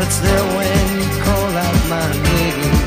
that's there when you call out my name.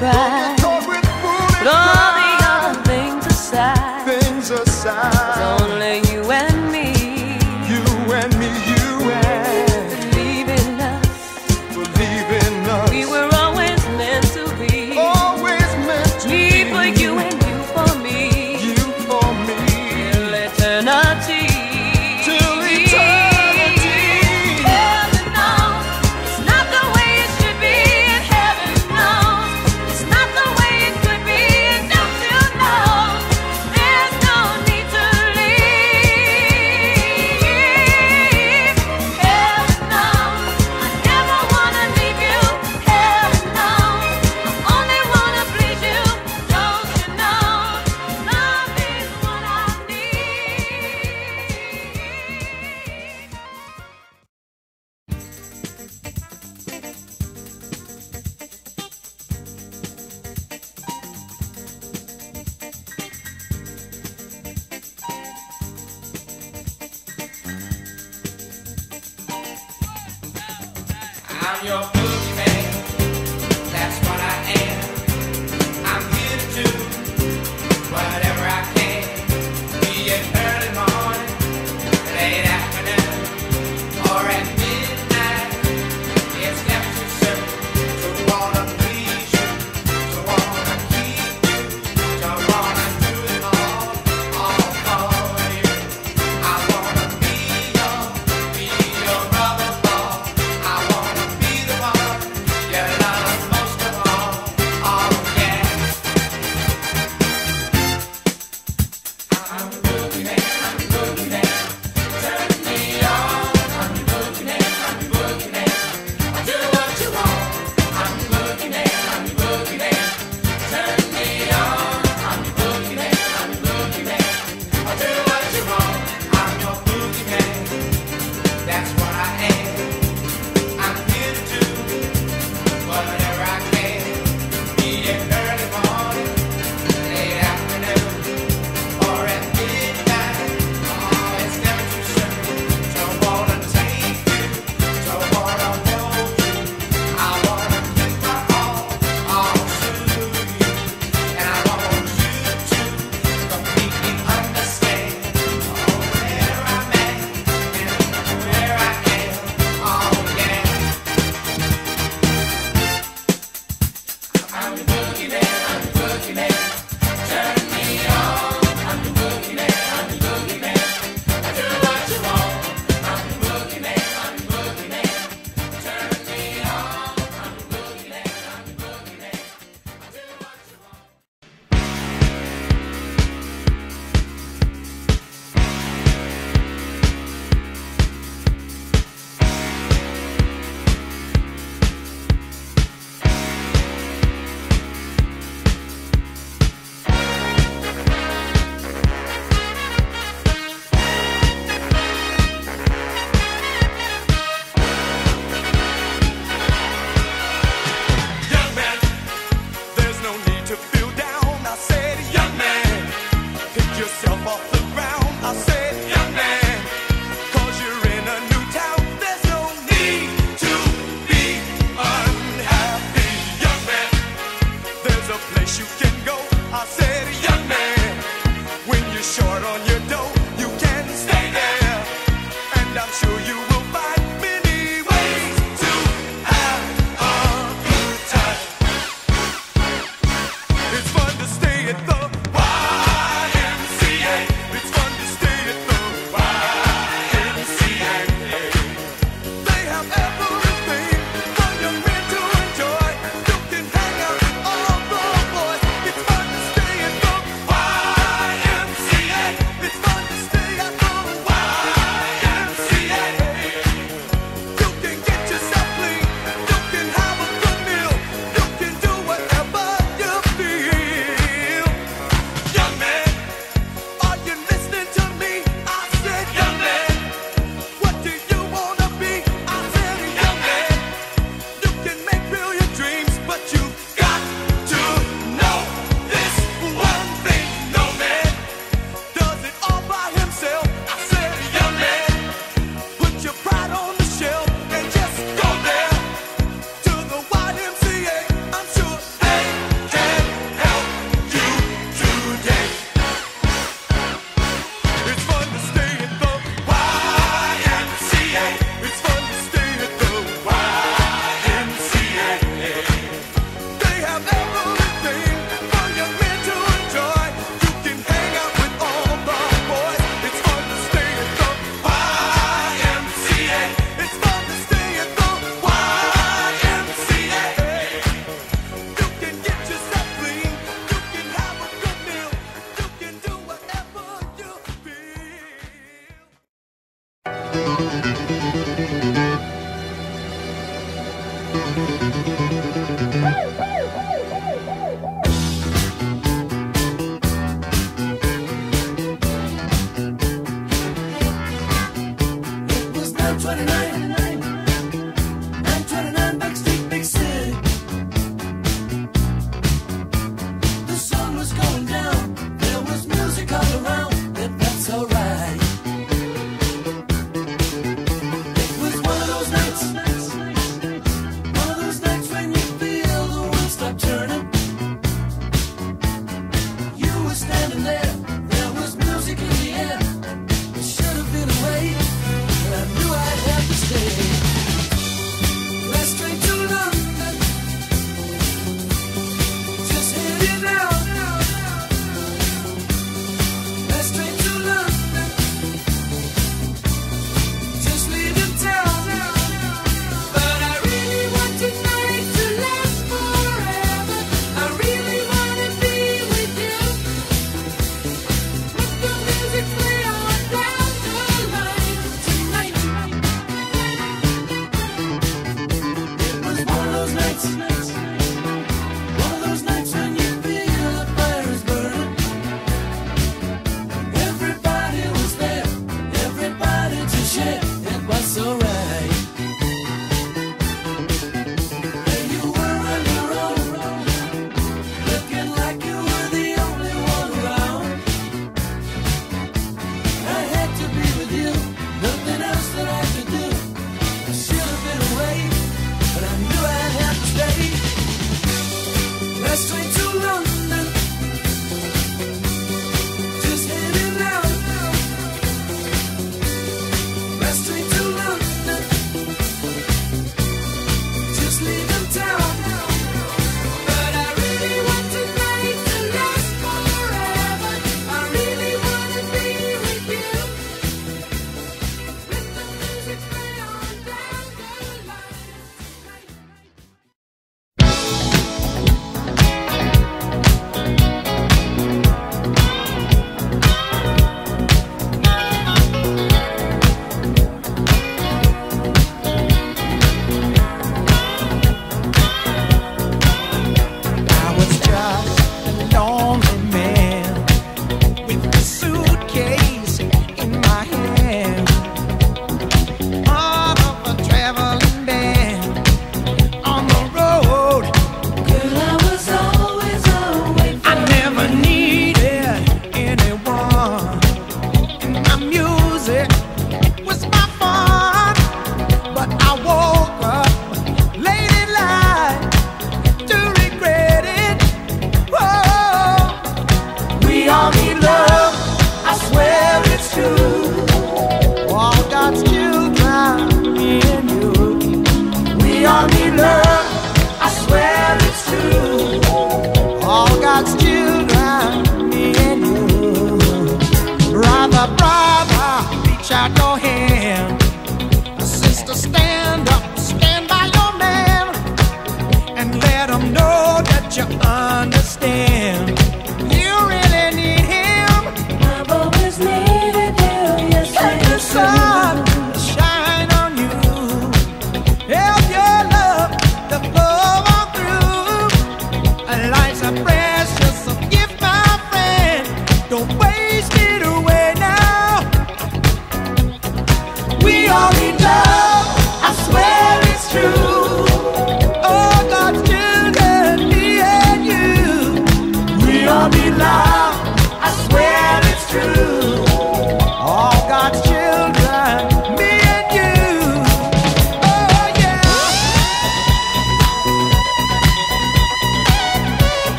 cry. Oh,